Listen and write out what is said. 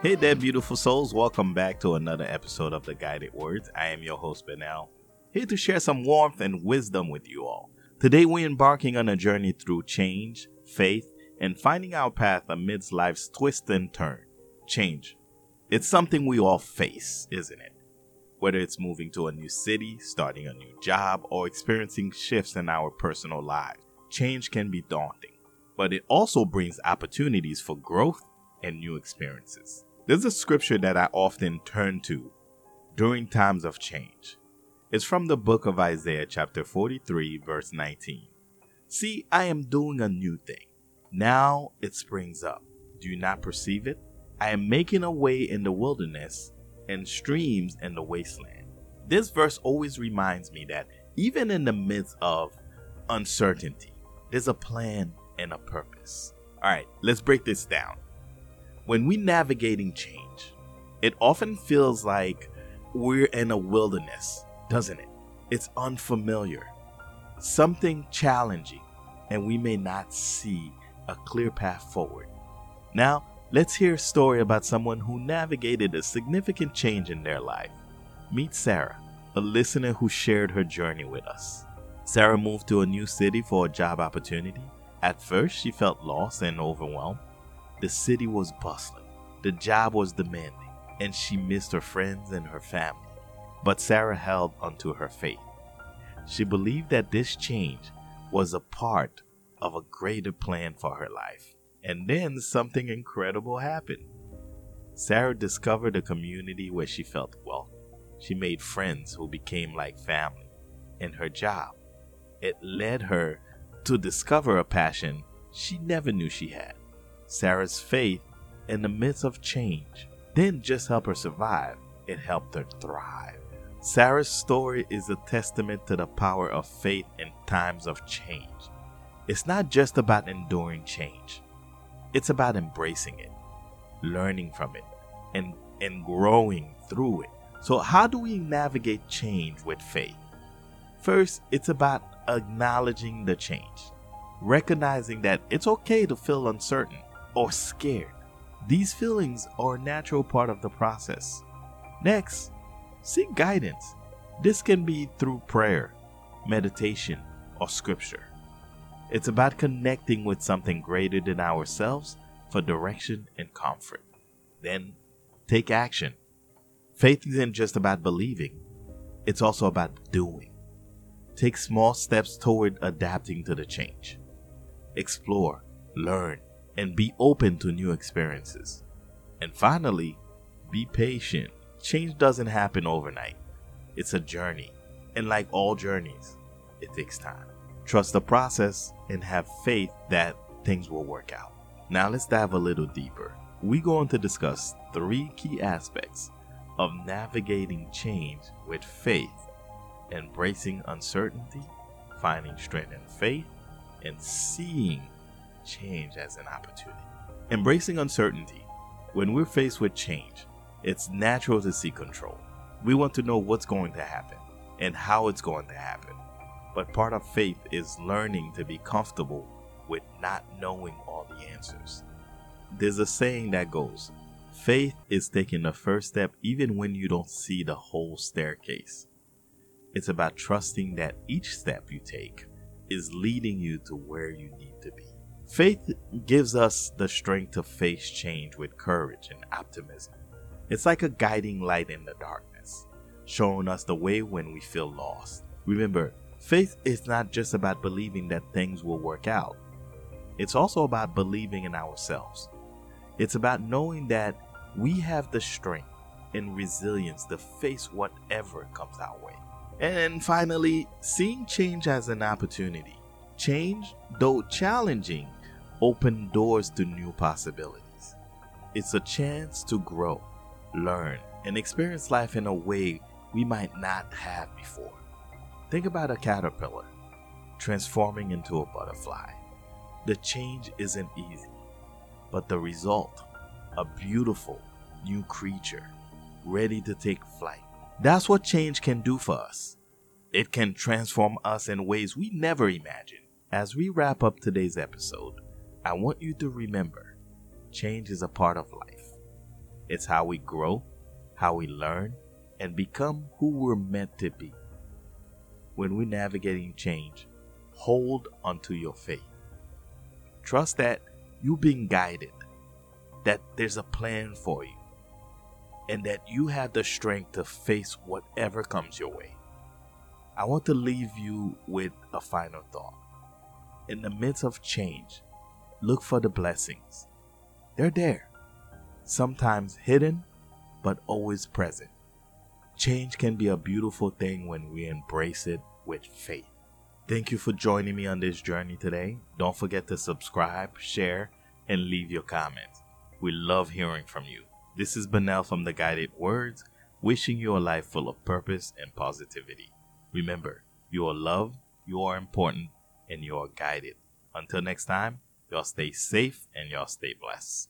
Hey there, beautiful souls. Welcome back to another episode of The Guided Words. I am your host, Benel, here to share some warmth and wisdom with you all. Today, we're embarking on a journey through change, faith, and finding our path amidst life's twist and turn. Change. It's something we all face, isn't it? Whether it's moving to a new city, starting a new job, or experiencing shifts in our personal lives, change can be daunting. But it also brings opportunities for growth and new experiences. There's a scripture that I often turn to during times of change. It's from the book of Isaiah, chapter 43, verse 19. See, I am doing a new thing. Now it springs up. Do you not perceive it? I am making a way in the wilderness and streams in the wasteland. This verse always reminds me that even in the midst of uncertainty, there's a plan and a purpose. All right, let's break this down. When we navigating change, it often feels like we're in a wilderness, doesn't it? It's unfamiliar, something challenging, and we may not see a clear path forward. Now, let's hear a story about someone who navigated a significant change in their life. Meet Sarah, a listener who shared her journey with us. Sarah moved to a new city for a job opportunity. At first, she felt lost and overwhelmed. The city was bustling, the job was demanding, and she missed her friends and her family. But Sarah held onto her faith. She believed that this change was a part of a greater plan for her life. And then something incredible happened. Sarah discovered a community where she felt welcome. She made friends who became like family. In her job, it led her to discover a passion she never knew she had. Sarah's faith in the midst of change didn't just help her survive, it helped her thrive. Sarah's story is a testament to the power of faith in times of change. It's not just about enduring change, it's about embracing it, learning from it, and, and growing through it. So, how do we navigate change with faith? First, it's about acknowledging the change, recognizing that it's okay to feel uncertain or scared. These feelings are a natural part of the process. Next, seek guidance. This can be through prayer, meditation, or scripture. It's about connecting with something greater than ourselves for direction and comfort. Then, take action. Faith isn't just about believing, it's also about doing. Take small steps toward adapting to the change. Explore, learn, and be open to new experiences. And finally, be patient. Change doesn't happen overnight, it's a journey. And like all journeys, it takes time. Trust the process and have faith that things will work out. Now let's dive a little deeper. We're going to discuss three key aspects of navigating change with faith, embracing uncertainty, finding strength in faith, and seeing change as an opportunity. Embracing uncertainty. When we're faced with change, it's natural to seek control. We want to know what's going to happen and how it's going to happen. But part of faith is learning to be comfortable with not knowing all the answers. There's a saying that goes faith is taking the first step even when you don't see the whole staircase. It's about trusting that each step you take is leading you to where you need to be. Faith gives us the strength to face change with courage and optimism. It's like a guiding light in the darkness, showing us the way when we feel lost. Remember, faith is not just about believing that things will work out, it's also about believing in ourselves. It's about knowing that we have the strength and resilience to face whatever comes our way. And finally, seeing change as an opportunity. Change, though challenging, open doors to new possibilities. It's a chance to grow, learn, and experience life in a way we might not have before. Think about a caterpillar transforming into a butterfly. The change isn't easy, but the result, a beautiful new creature ready to take flight. That's what change can do for us. It can transform us in ways we never imagined. As we wrap up today's episode, I want you to remember change is a part of life. It's how we grow, how we learn, and become who we're meant to be. When we're navigating change, hold onto your faith. Trust that you're being guided, that there's a plan for you, and that you have the strength to face whatever comes your way. I want to leave you with a final thought. In the midst of change, look for the blessings. They're there, sometimes hidden, but always present. Change can be a beautiful thing when we embrace it with faith. Thank you for joining me on this journey today. Don't forget to subscribe, share, and leave your comments. We love hearing from you. This is Benel from The Guided Words, wishing you a life full of purpose and positivity. Remember, you are loved, you are important, and you are guided. Until next time, y'all stay safe and y'all stay blessed.